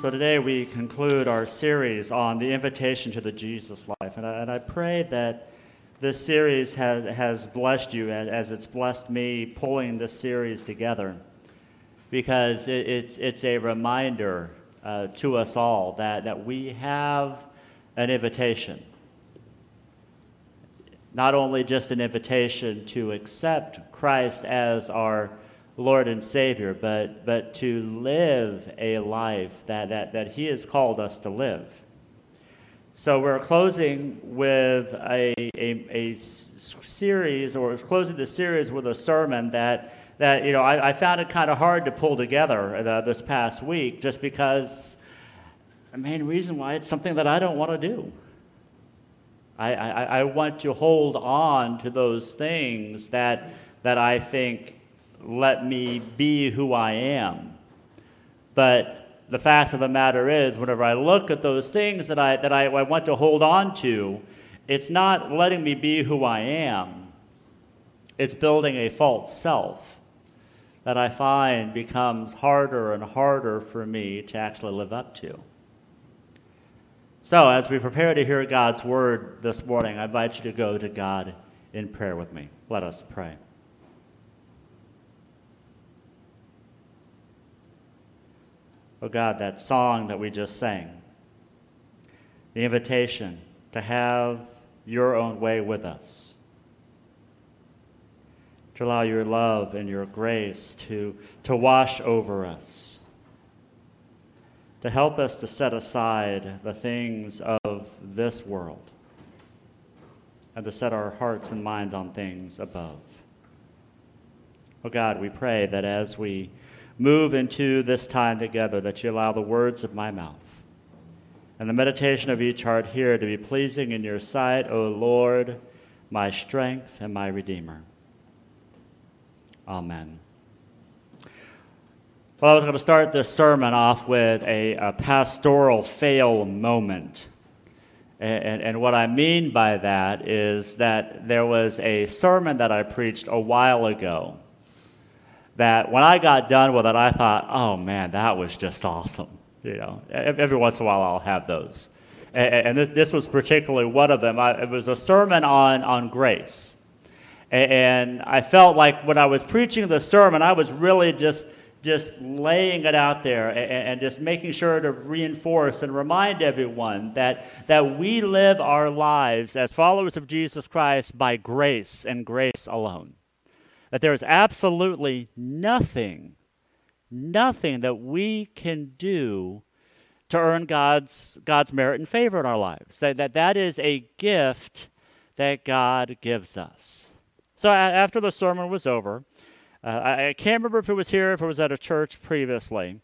So today we conclude our series on the invitation to the Jesus life. And I, and I pray that this series has, has blessed you as, it's blessed me pulling this series together because it, it's, it's a reminder uh, to us all that, that we have an invitation. Not only just an invitation to accept Christ as our Lord and Savior, but, but to live a life that, that, that He has called us to live. So we're closing with a, a, a series, or closing the series with a sermon that, that you know, I, I found it kind of hard to pull together uh, this past week just because the main reason why it's something that I don't want to do. I, I, I want to hold on to those things that, that I think let me be who I am. But the fact of the matter is, whenever I look at those things that I, that I, I want to hold on to, it's not letting me be who I am. It's building a false self that I find becomes harder and harder for me to actually live up to. So, as we prepare to hear God's word this morning, I invite you to go to God in prayer with me. Let us pray. Oh God, that song that we just sang, the invitation to have your own way with us, to allow your love and your grace to, to wash over us, to help us to set aside the things of this world and to set our hearts and minds on things above. Oh God, we pray that as we move into this time together, that you allow the words of my mouth and the meditation of each heart here to be pleasing in your sight, O Lord, my strength and my Redeemer. Amen. Well, I was going to start this sermon off with a, a pastoral fail moment. And, and, and, what I mean by that is that there was a sermon that I preached a while ago that when I got done with it, I thought, oh man, that was just awesome. You know, every once in a while I'll have those. And, and this, this was particularly one of them. I, it was a sermon on, on grace. And I felt like when I was preaching the sermon, I was really just, just laying it out there and, and just making sure to reinforce and remind everyone that, that we live our lives as followers of Jesus Christ by grace and grace alone that there is absolutely nothing, nothing that we can do to earn God's, God's merit and favor in our lives. That, that that is a gift that God gives us. So after the sermon was over, uh, I, I, can't remember if it was here, if it was at a church previously,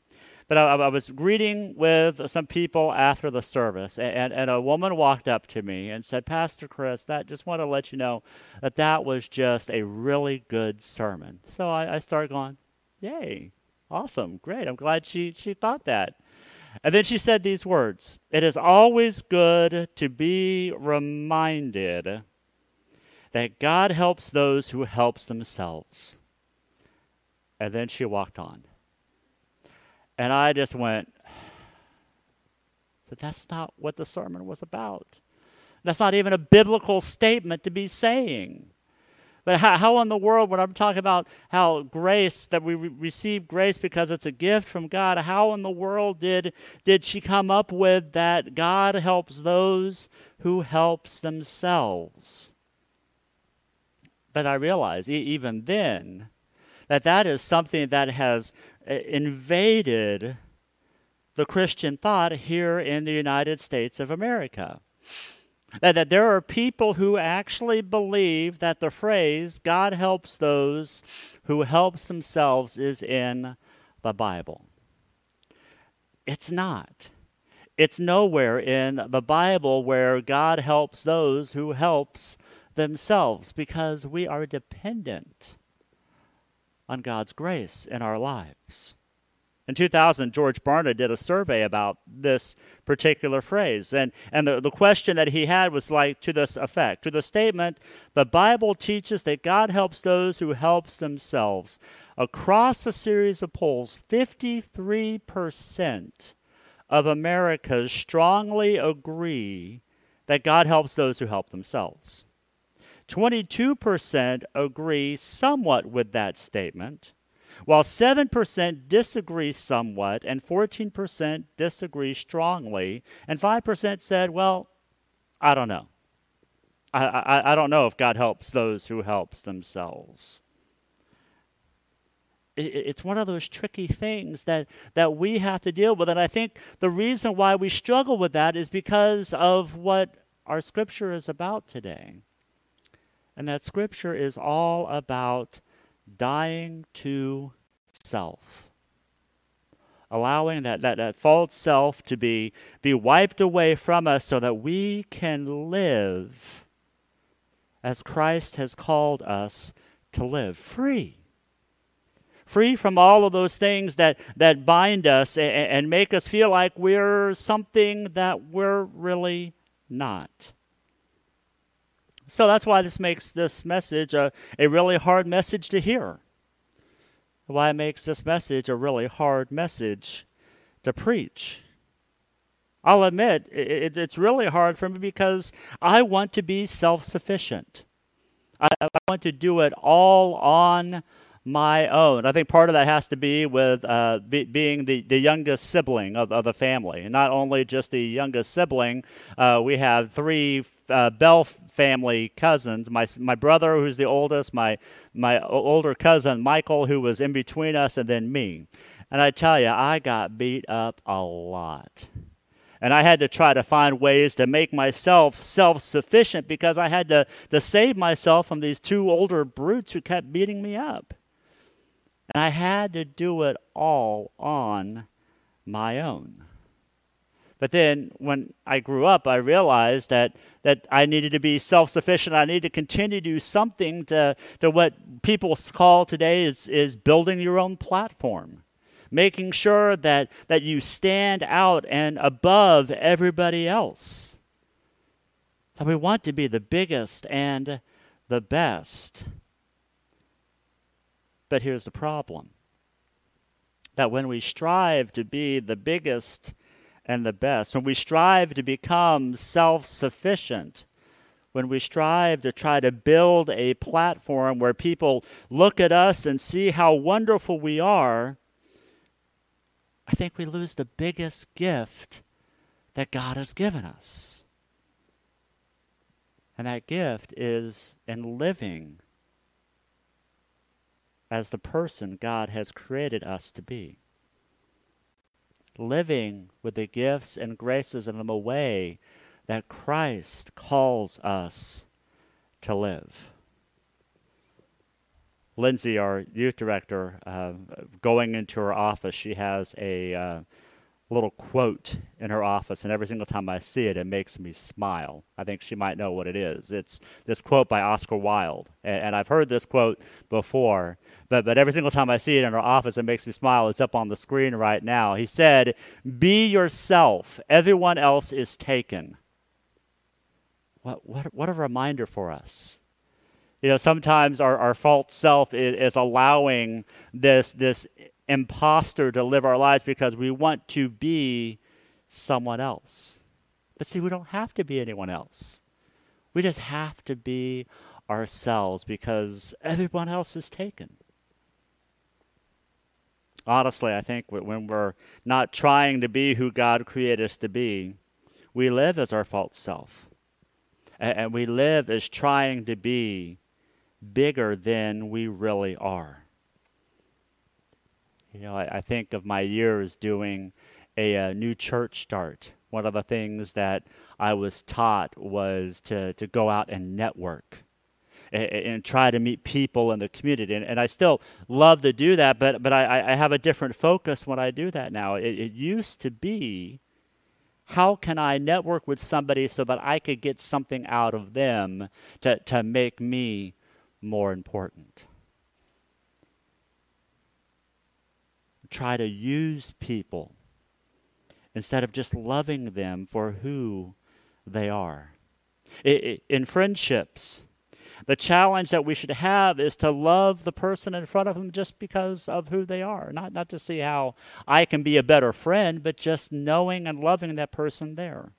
but I, I, was greeting with some people after the service, and, and a woman walked up to me and said, Pastor Chris, that just want to let you know that that was just a really good sermon. So I, I started going, Yay, awesome, great. I'm glad she, she thought that. And then she said these words It is always good to be reminded that God helps those who helps themselves. And then she walked on. And I just went, so that's not what the sermon was about. That's not even a biblical statement to be saying. But how, how in the world, when I'm talking about how grace, that we re- receive grace because it's a gift from God, how in the world did, did she come up with that God helps those who helps themselves? But I realize e- even then that that is something that has uh, invaded the Christian thought here in the United States of America. That, that there are people who actually believe that the phrase, God helps those who helps themselves, is in the Bible. It's not. It's nowhere in the Bible where God helps those who helps themselves because we are dependent on God's grace in our lives. In 2000, George Barna did a survey about this particular phrase. And, and the, the question that he had was like to this effect to the statement, the Bible teaches that God helps those who helps themselves. Across a series of polls, 53% of Americans strongly agree that God helps those who help themselves. 22% agree somewhat with that statement, while 7% disagree somewhat, and 14% disagree strongly, and 5% said, Well, I don't know. I, I, I don't know if God helps those who helps themselves. It's one of those tricky things that, that we have to deal with. And I think the reason why we struggle with that is because of what our scripture is about today. And that scripture is all about dying to self. Allowing that, that, that false self to be, be wiped away from us so that we can live as Christ has called us to live free. Free from all of those things that, that bind us and, and make us feel like we're something that we're really not. So that's why this makes this message a, a really hard message to hear. Why it makes this message a really hard message to preach. I'll admit, it, it's really hard for me because I want to be self sufficient. I, I, want to do it all on my own. I think part of that has to be with uh, be, being the, the youngest sibling of, of the family. And not only just the youngest sibling, uh, we have three uh, Bell family cousins. My my brother, who's the oldest, my my older cousin Michael, who was in between us, and then me. And I tell you, I got beat up a lot. And I had to try to find ways to make myself self sufficient because I had to, to save myself from these two older brutes who kept beating me up. And I had to do it all on my own. But then when I grew up, I realized that, that I needed to be self sufficient. I needed to continue to do something to, to what people call today is, is building your own platform, making sure that, that you stand out and above everybody else. That we want to be the biggest and the best. But here's the problem that when we strive to be the biggest and the best, when we strive to become self sufficient, when we strive to try to build a platform where people look at us and see how wonderful we are, I think we lose the biggest gift that God has given us. And that gift is in living as the person God has created us to be living with the gifts and graces in the way that Christ calls us to live. Lindsay, our youth director, uh, going into her office, she has a uh, little quote in her office, and every single time I see it, it makes me smile. I think she might know what it is. It's this quote by Oscar Wilde, and, and I've heard this quote before, but, but every single time I see it in her office, it makes me smile. It's up on the screen right now. He said, Be yourself, everyone else is taken. What, what, what a reminder for us. You know, sometimes our, our false self is, is allowing this, this imposter to live our lives because we want to be someone else. But see, we don't have to be anyone else. We just have to be ourselves because everyone else is taken honestly, I think when we're not trying to be who God created us to be, we live as our false self. And we live as trying to be bigger than we really are. You know, I, I think of my years doing a, a, new church start. One of the things that I was taught was to, to go out and network and, try to meet people in the community. And, and, I still love to do that, but, but I, I have a different focus when I do that now. It, it used to be how can I network with somebody so that I could get something out of them to, to make me more important? Try to use people instead of just loving them for who they are. in friendships, the challenge that we should have is to love the person in front of them just because of who they are. Not, not to see how I can be a better friend, but just knowing and loving that person there.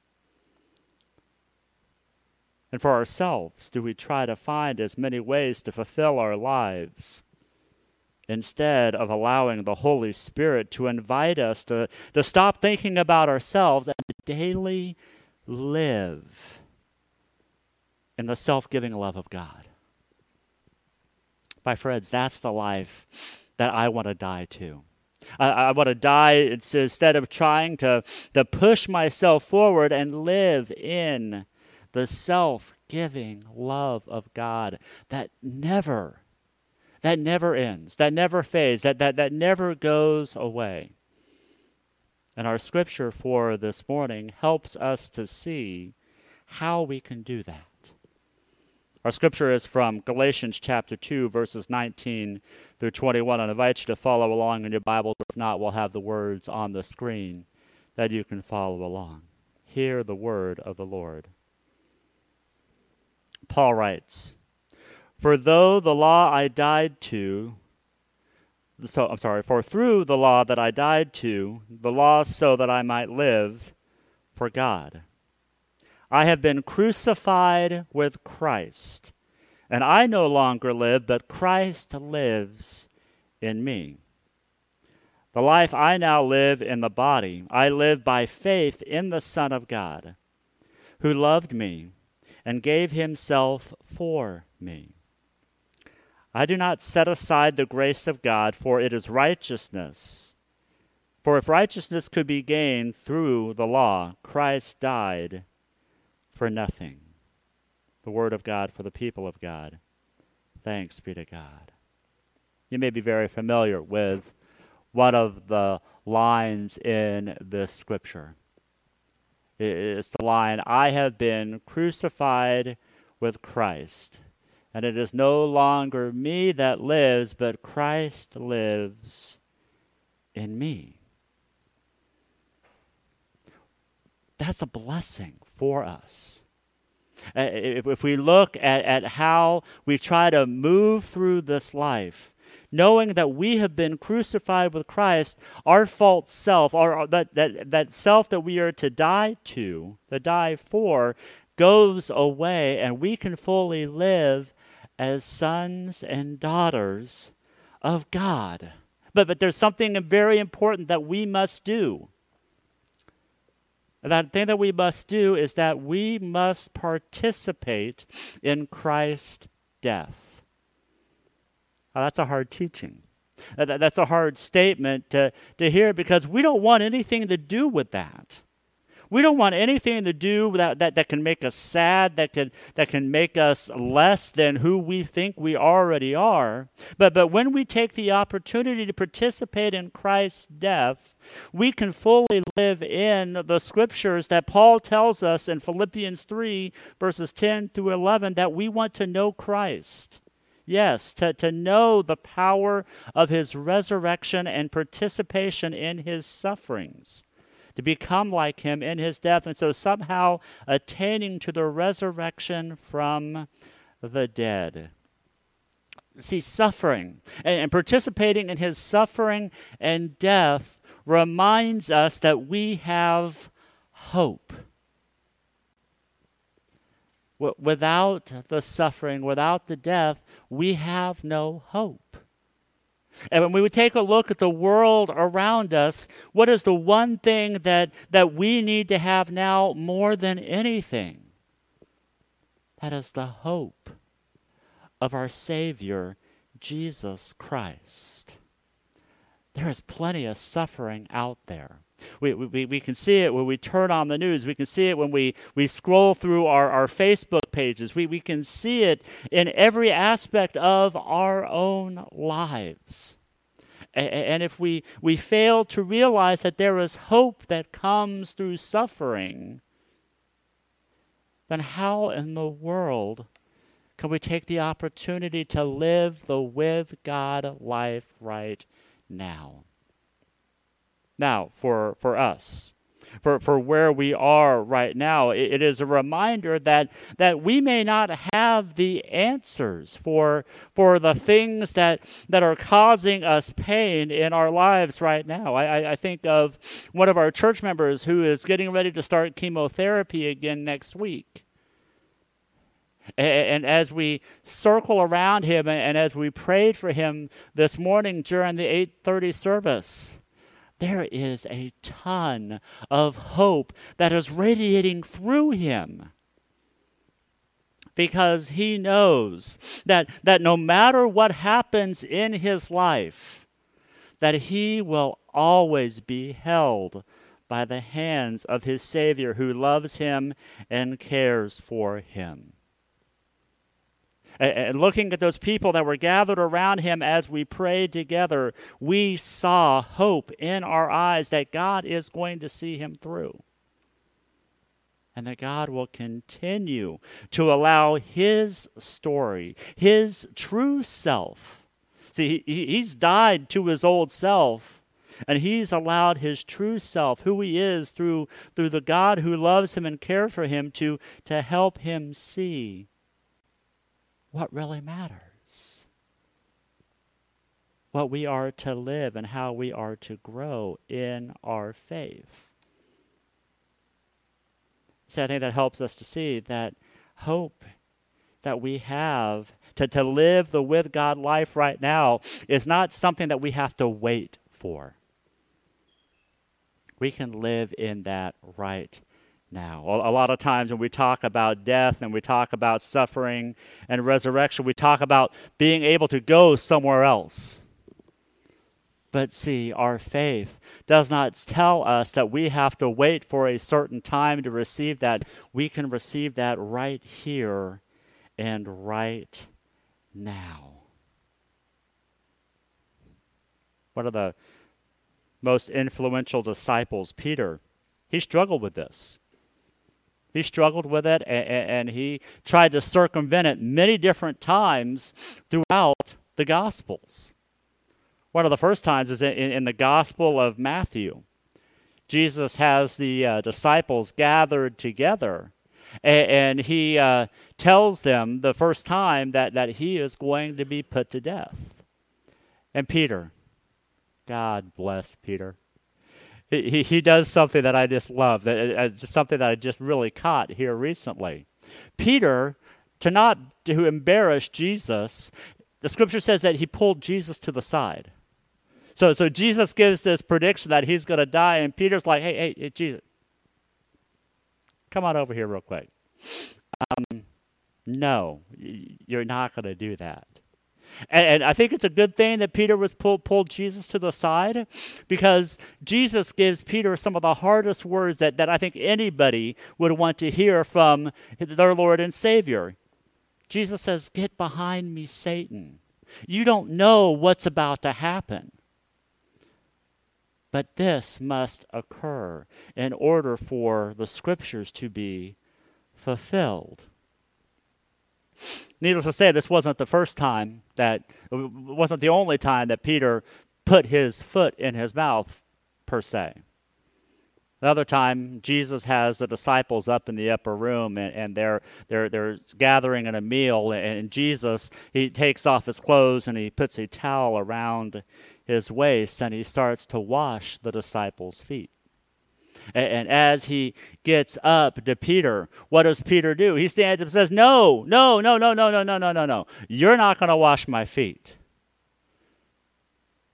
And for ourselves, do we try to find as many ways to fulfill our lives instead of allowing the Holy Spirit to invite us to, to stop thinking about ourselves and to daily live in the self giving love of God. My friends, that's the life that I want to die to. I, I want to die it's instead of trying to, to push myself forward and live in the self giving love of God that never, that never ends, that never fades, that, that, that never goes away. And our scripture for this morning helps us to see how we can do that. Our scripture is from Galatians chapter 2, verses 19 through 21. I invite you to follow along in your Bible. If not, we'll have the words on the screen that you can follow along. Hear the word of the Lord. Paul writes, For though the law I died to, so I'm sorry, for through the law that I died to, the law so that I might live for God. I have been crucified with Christ, and I no longer live, but Christ lives in me. The life I now live in the body, I live by faith in the Son of God, who loved me and gave himself for me. I do not set aside the grace of God, for it is righteousness. For if righteousness could be gained through the law, Christ died for nothing. The word of God for the people of God. Thanks be to God. You may be very familiar with one of the lines in this scripture. It's the line, I have been crucified with Christ, and it is no longer me that lives, but Christ lives in me. That's a blessing for us. Uh, if, we look at, at how we try to move through this life, knowing that we have been crucified with Christ, our false self, or that, that, that self that we are to die to, to die for, goes away, and we can fully live as sons and daughters of God. But, but there's something very important that we must do. That thing that we must do is that we must participate in Christ's death. Now, that's a hard teaching. That's a hard statement to, to hear because we don't want anything to do with that. We don't want anything to do that, that, that can make us sad, that can, that can make us less than who we think we already are. But, but when we take the opportunity to participate in Christ's death, we can fully live in the scriptures that Paul tells us in Philippians 3, verses 10 through 11, that we want to know Christ. Yes, to, to know the power of his resurrection and participation in his sufferings to become like him in his death, and so somehow attaining to the resurrection from the dead. See, suffering and, and participating in his suffering and death reminds us that we have hope. without the suffering, without the death, we have no hope. And when we would take a look at the world around us, what is the one thing that, that we need to have now more than anything? That is the hope of our Savior, Jesus Christ. There is plenty of suffering out there. We, we, we can see it when we turn on the news. We can see it when we, we scroll through our, our Facebook pages. We, we can see it in every aspect of our own lives. And if we, we fail to realize that there is hope that comes through suffering, then how in the world can we take the opportunity to live the with God life right now? Now, for, for us, for, for where we are right now, it, it is a reminder that, that we may not have the answers for, for the things that, that are causing us pain in our lives right now. I, I think of one of our church members who is getting ready to start chemotherapy again next week. And, as we circle around him and as we prayed for him this morning during the 8:30 service, there is a ton of hope that is radiating through him. Because he knows that, that no matter what happens in his life, that he will always be held by the hands of his Savior who loves him and cares for him and looking at those people that were gathered around him as we prayed together, we saw hope in our eyes that God is going to see him through. And that God will continue to allow his story, his true self. See, he's died to his old self, and he's allowed his true self, who he is, through, through the God who loves him and cares for him, to, to help him see what really matters. What we are to live and how we are to grow in our faith. So I think that helps us to see that hope that we have to, to live the with God life right now is not something that we have to wait for. We can live in that right now. A lot of times when we talk about death and we talk about suffering and resurrection, we talk about being able to go somewhere else. But see, our faith does not tell us that we have to wait for a certain time to receive that. We can receive that right here and right now. One of the most influential disciples, Peter, he struggled with this. He struggled with it and, and he tried to circumvent it many different times throughout the Gospels. One of the first times is in, in the Gospel of Matthew. Jesus has the uh, disciples gathered together and, and he uh, tells them the first time that, that he is going to be put to death. And Peter, God bless Peter he, he does something that I just love, that it's uh, something that I just really caught here recently. Peter, to not to embarrass Jesus, the scripture says that he pulled Jesus to the side. So, so Jesus gives this prediction that he's going to die, and Peter's like, hey, hey, hey, Jesus, come on over here real quick. Um, no, you're not going to do that. And, and, I think it's a good thing that Peter was pulled, pulled Jesus to the side because Jesus gives Peter some of the hardest words that, that I think anybody would want to hear from their Lord and Savior. Jesus says, Get behind me, Satan. You don't know what's about to happen. But this must occur in order for the scriptures to be fulfilled. Needless to say, this wasn't the first time that, it wasn't the only time that Peter put his foot in his mouth, per se. Another time, Jesus has the disciples up in the upper room and, and they're, they're, they're gathering in a meal. And Jesus, he takes off his clothes and he puts a towel around his waist and he starts to wash the disciples' feet. And, as he gets up to Peter, what does Peter do? He stands up and says, No, no, no, no, no, no, no, no, no, no. You're not going to wash my feet.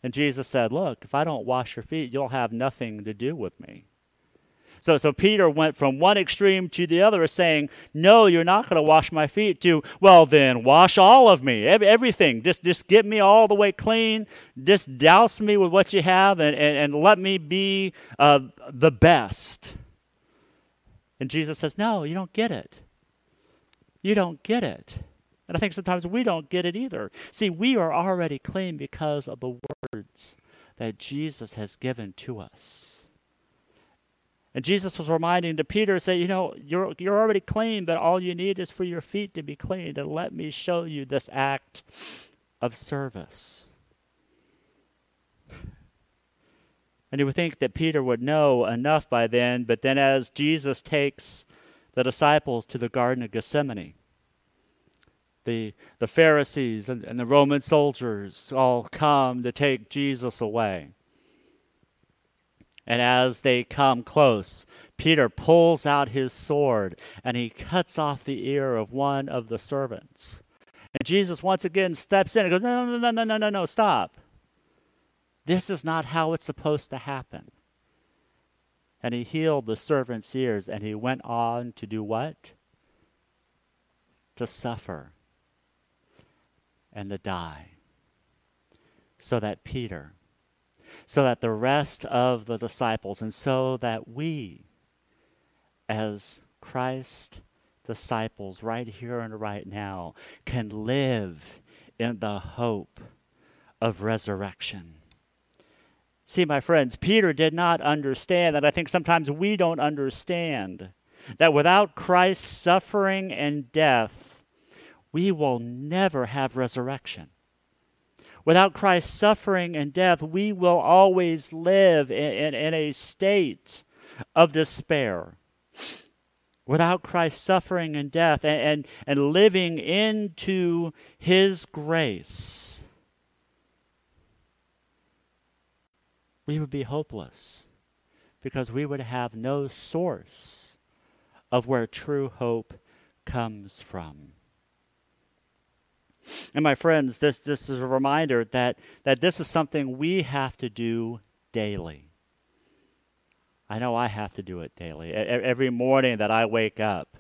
And Jesus said, Look, if I don't wash your feet, you'll have nothing to do with me. So, so Peter went from one extreme to the other, saying, No, you're not going to wash my feet, to, Well, then, wash all of me, everything. Just, just get me all the way clean. Just douse me with what you have and, and, and let me be uh, the best. And Jesus says, No, you don't get it. You don't get it. And I think sometimes we don't get it either. See, we are already clean because of the words that Jesus has given to us. And Jesus was reminding to Peter, say, you know, you're, you're already clean, but all you need is for your feet to be clean. And let me show you this act of service. And you would think that Peter would know enough by then, but then as Jesus takes the disciples to the Garden of Gethsemane, the, the Pharisees and, and the Roman soldiers all come to take Jesus away. And as they come close, Peter pulls out his sword and he cuts off the ear of one of the servants. And Jesus once again steps in and goes, No, no, no, no, no, no, no, stop. This is not how it's supposed to happen. And he healed the servant's ears and he went on to do what? To suffer and to die. So that Peter, so that the rest of the disciples, and so that we, as Christ disciples, right here and right now, can live in the hope of resurrection. See, my friends, Peter did not understand that I think sometimes we don't understand that without Christ's suffering and death, we will never have resurrection. Without Christ's suffering and death, we will always live in, in, in a state of despair. Without Christ's suffering and death and, and, and living into his grace, we would be hopeless because we would have no source of where true hope comes from. And my friends, this, this is a reminder that, that this is something we have to do daily. I know I have to do it daily. Every morning that I wake up,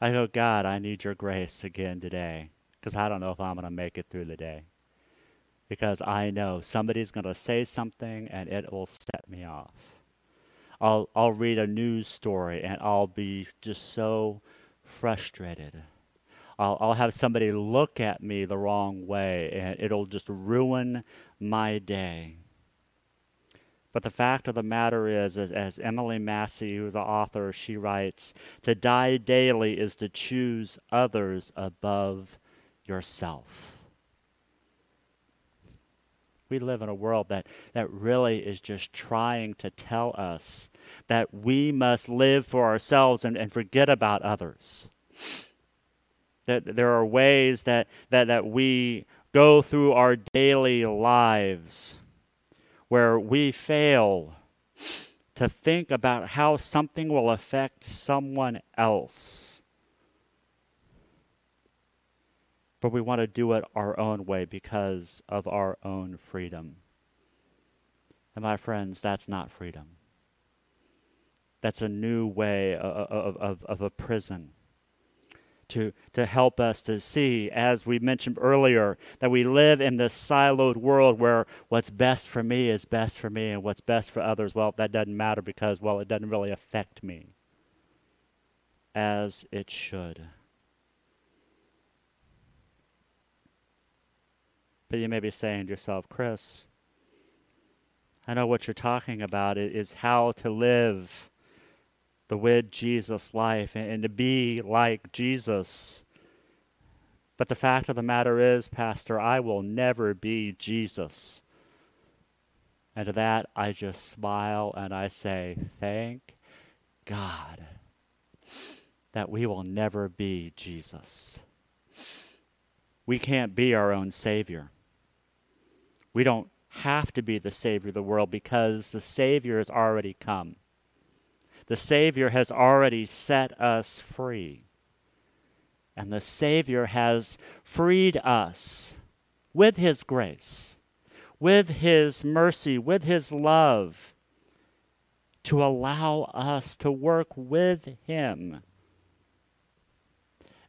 I go, God, I need your grace again today because I don't know if I'm going to make it through the day. Because I know somebody's going to say something and it will set me off. I'll, I'll read a news story and I'll be just so frustrated I'll, I'll have somebody look at me the wrong way and it'll just ruin my day. But the fact of the matter is, as, Emily Massey, who's the author, she writes, to die daily is to choose others above yourself. We live in a world that, that really is just trying to tell us that we must live for ourselves and, and forget about others that there are ways that, that, that we go through our daily lives where we fail to think about how something will affect someone else. But we want to do it our own way because of our own freedom. And my friends, that's not freedom. That's a new way of, of, of, of a prison to, to help us to see, as we mentioned earlier, that we live in this siloed world where what's best for me is best for me and what's best for others, well, that doesn't matter because, well, it doesn't really affect me as it should. But you may be saying to yourself, Chris, I know what you're talking about it is how to live the with Jesus life and, and to be like Jesus. But the fact of the matter is, Pastor, I will never be Jesus. And to that, I just smile and I say, Thank God that we will never be Jesus. We can't be our own Savior. We don't have to be the Savior of the world because the Savior has already come. The Savior has already set us free. And the Savior has freed us with His grace, with His mercy, with His love to allow us to work with Him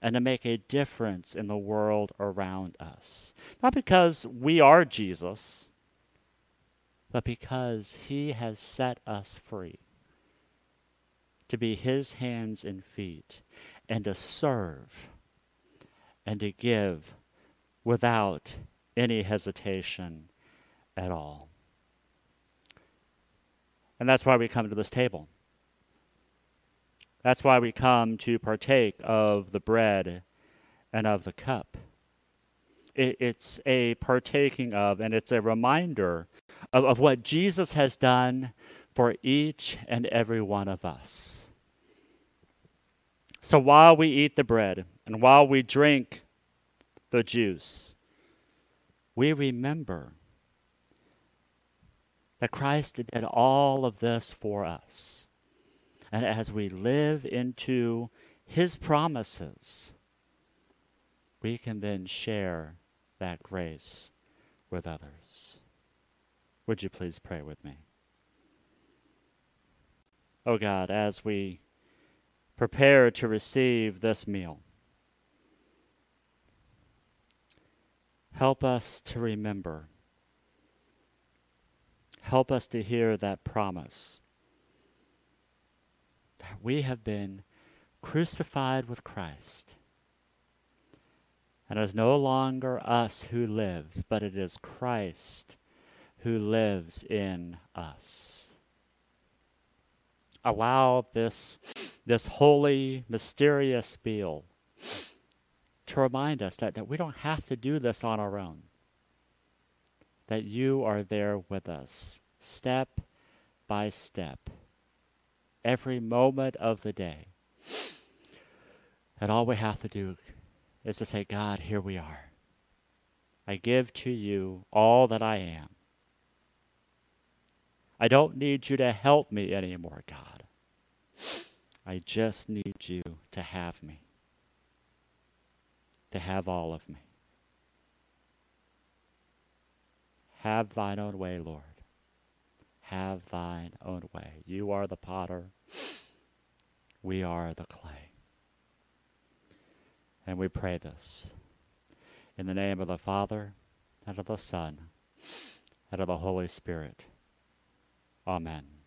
and to make a difference in the world around us. Not because we are Jesus, but because He has set us free to be His hands and feet and to serve and to give without any hesitation at all. And that's why we come to this table. That's why we come to partake of the bread and of the cup. It, it's a partaking of, and it's a reminder of, of what Jesus has done for each and every one of us. So while we eat the bread and while we drink the juice, we remember that Christ did all of this for us. And as we live into his promises, we can then share that grace with others. Would you please pray with me? Oh God, as we prepare to receive this meal, help us to remember. Help us to hear that promise that we have been crucified with Christ. And it is no longer us who lives, but it is Christ who lives in us. Allow this, this holy, mysterious meal to remind us that, that we don't have to do this on our own. That you are there with us, step by step every moment of the day. And all we have to do is to say, God, here we are. I give to you all that I am. I don't need you to help me anymore, God. I just need you to have me, to have all of me. Have thine own way, Lord have thine own way. You are the potter, we are the clay. And we pray this in the name of the Father, and of the Son, and of the Holy Spirit. Amen.